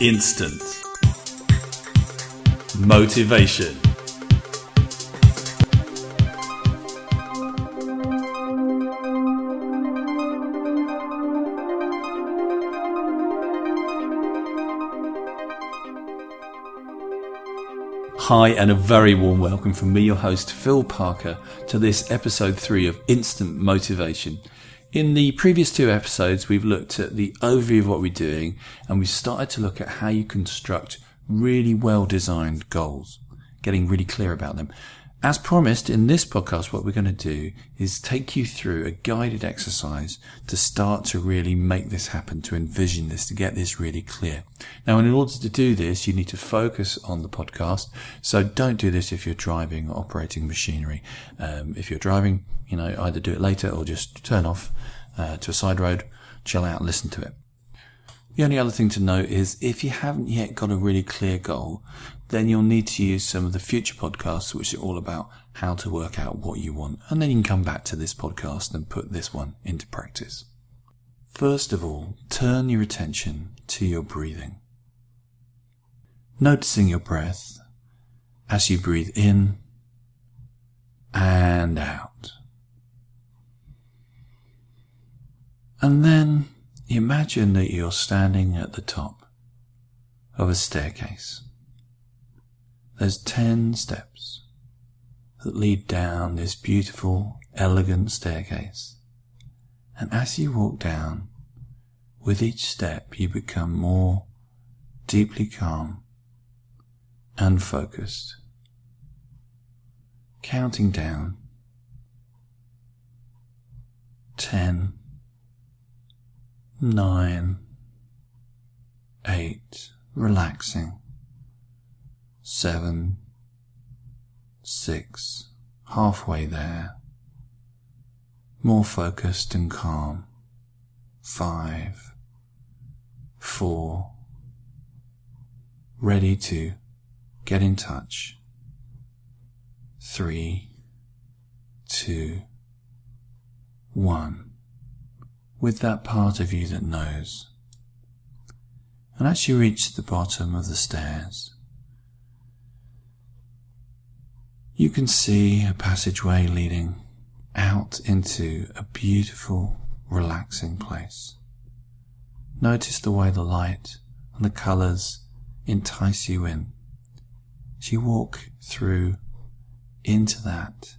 Instant motivation. Hi, and a very warm welcome from me, your host, Phil Parker, to this episode three of Instant Motivation. In the previous two episodes, we've looked at the overview of what we're doing, and we've started to look at how you construct really well designed goals, getting really clear about them. As promised in this podcast, what we're going to do is take you through a guided exercise to start to really make this happen, to envision this, to get this really clear. Now, in order to do this, you need to focus on the podcast. So don't do this if you're driving or operating machinery. Um, if you're driving, you know, either do it later or just turn off uh, to a side road, chill out, listen to it. The only other thing to note is if you haven't yet got a really clear goal, then you'll need to use some of the future podcasts, which are all about how to work out what you want. And then you can come back to this podcast and put this one into practice. First of all, turn your attention to your breathing. Noticing your breath as you breathe in and out. And then Imagine that you're standing at the top of a staircase. There's ten steps that lead down this beautiful, elegant staircase. And as you walk down, with each step you become more deeply calm and focused. Counting down. Ten nine, eight, relaxing, seven, six, halfway there, more focused and calm, five, four, ready to get in touch, three, two, one with that part of you that knows. And as you reach the bottom of the stairs, you can see a passageway leading out into a beautiful, relaxing place. Notice the way the light and the colours entice you in as you walk through into that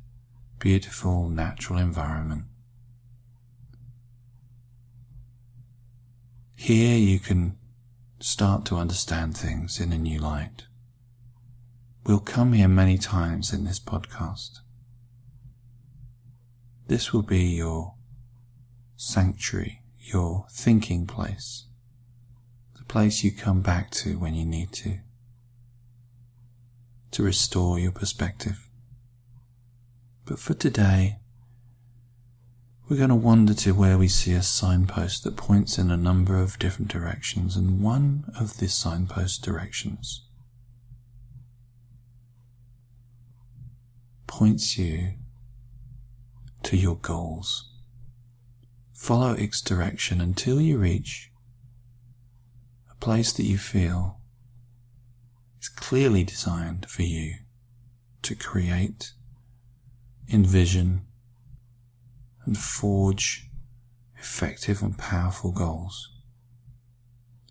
beautiful natural environment. Here you can start to understand things in a new light. We'll come here many times in this podcast. This will be your sanctuary, your thinking place, the place you come back to when you need to, to restore your perspective. But for today, we're going to wander to where we see a signpost that points in a number of different directions, and one of the signpost directions points you to your goals. Follow its direction until you reach a place that you feel is clearly designed for you to create, envision, and forge effective and powerful goals.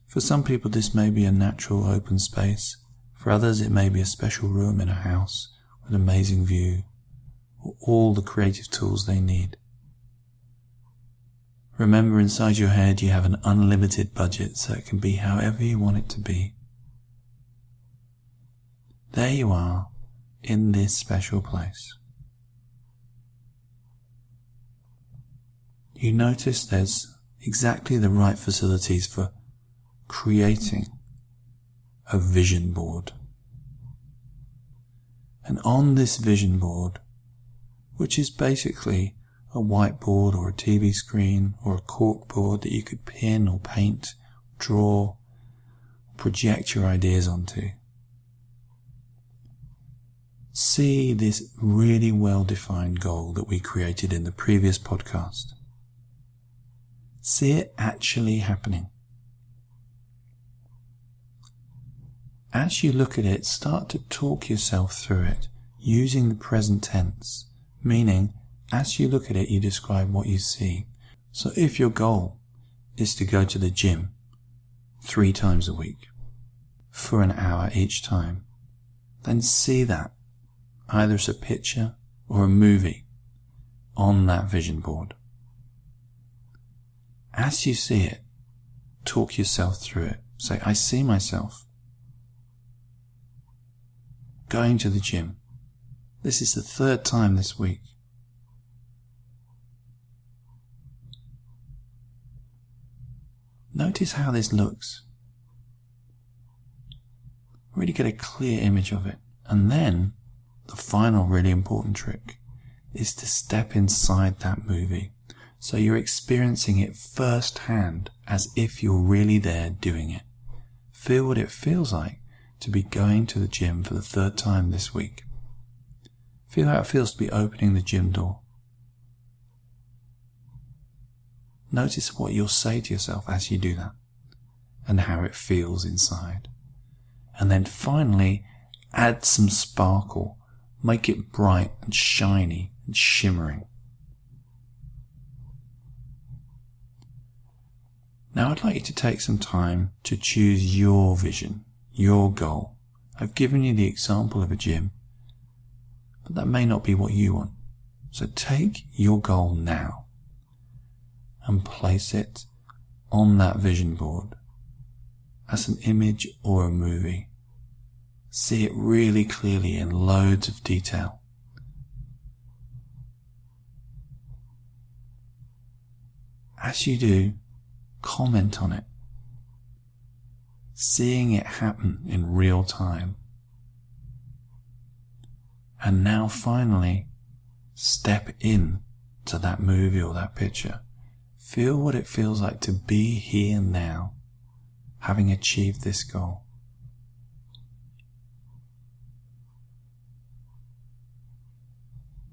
For some people, this may be a natural open space. For others, it may be a special room in a house with amazing view or all the creative tools they need. Remember inside your head you have an unlimited budget so it can be however you want it to be. There you are in this special place. You notice there's exactly the right facilities for creating a vision board. And on this vision board, which is basically a whiteboard or a TV screen or a cork board that you could pin or paint, draw, project your ideas onto. See this really well defined goal that we created in the previous podcast. See it actually happening. As you look at it, start to talk yourself through it using the present tense, meaning as you look at it, you describe what you see. So if your goal is to go to the gym three times a week for an hour each time, then see that either as a picture or a movie on that vision board. As you see it, talk yourself through it. Say, I see myself going to the gym. This is the third time this week. Notice how this looks. Really get a clear image of it. And then the final really important trick is to step inside that movie. So you're experiencing it firsthand as if you're really there doing it. Feel what it feels like to be going to the gym for the third time this week. Feel how it feels to be opening the gym door. Notice what you'll say to yourself as you do that and how it feels inside. And then finally, add some sparkle. Make it bright and shiny and shimmering. Now I'd like you to take some time to choose your vision, your goal. I've given you the example of a gym, but that may not be what you want. So take your goal now and place it on that vision board as an image or a movie. See it really clearly in loads of detail. As you do, comment on it. Seeing it happen in real time. And now finally, step in to that movie or that picture Feel what it feels like to be here now, having achieved this goal.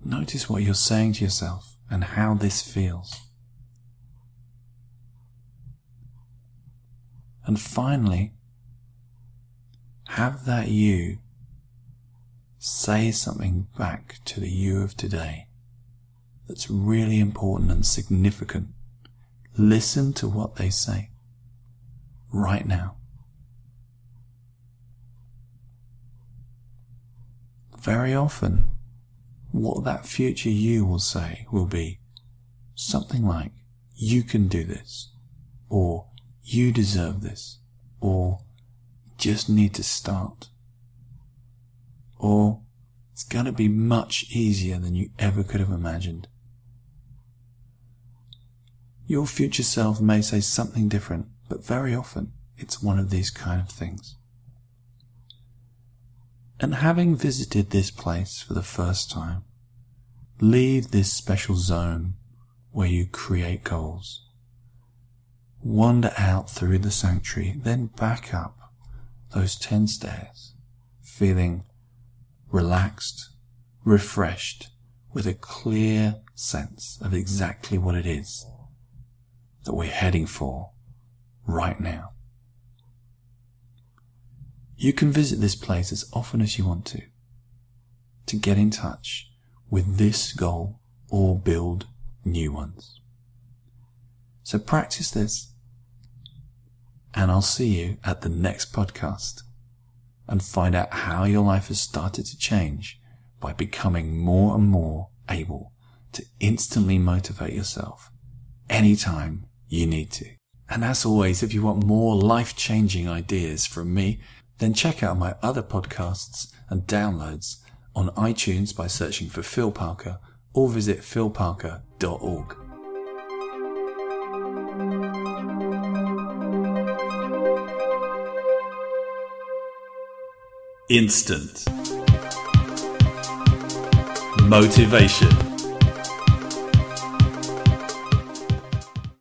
Notice what you're saying to yourself and how this feels. And finally, have that you say something back to the you of today that's really important and significant Listen to what they say right now. Very often, what that future you will say will be something like, you can do this, or you deserve this, or just need to start, or it's going to be much easier than you ever could have imagined. Your future self may say something different, but very often it's one of these kind of things. And having visited this place for the first time, leave this special zone where you create goals. Wander out through the sanctuary, then back up those 10 stairs, feeling relaxed, refreshed, with a clear sense of exactly what it is that we're heading for right now. You can visit this place as often as you want to, to get in touch with this goal or build new ones. So practice this, and I'll see you at the next podcast and find out how your life has started to change by becoming more and more able to instantly motivate yourself anytime you need to. And as always, if you want more life changing ideas from me, then check out my other podcasts and downloads on iTunes by searching for Phil Parker or visit philparker.org. Instant motivation.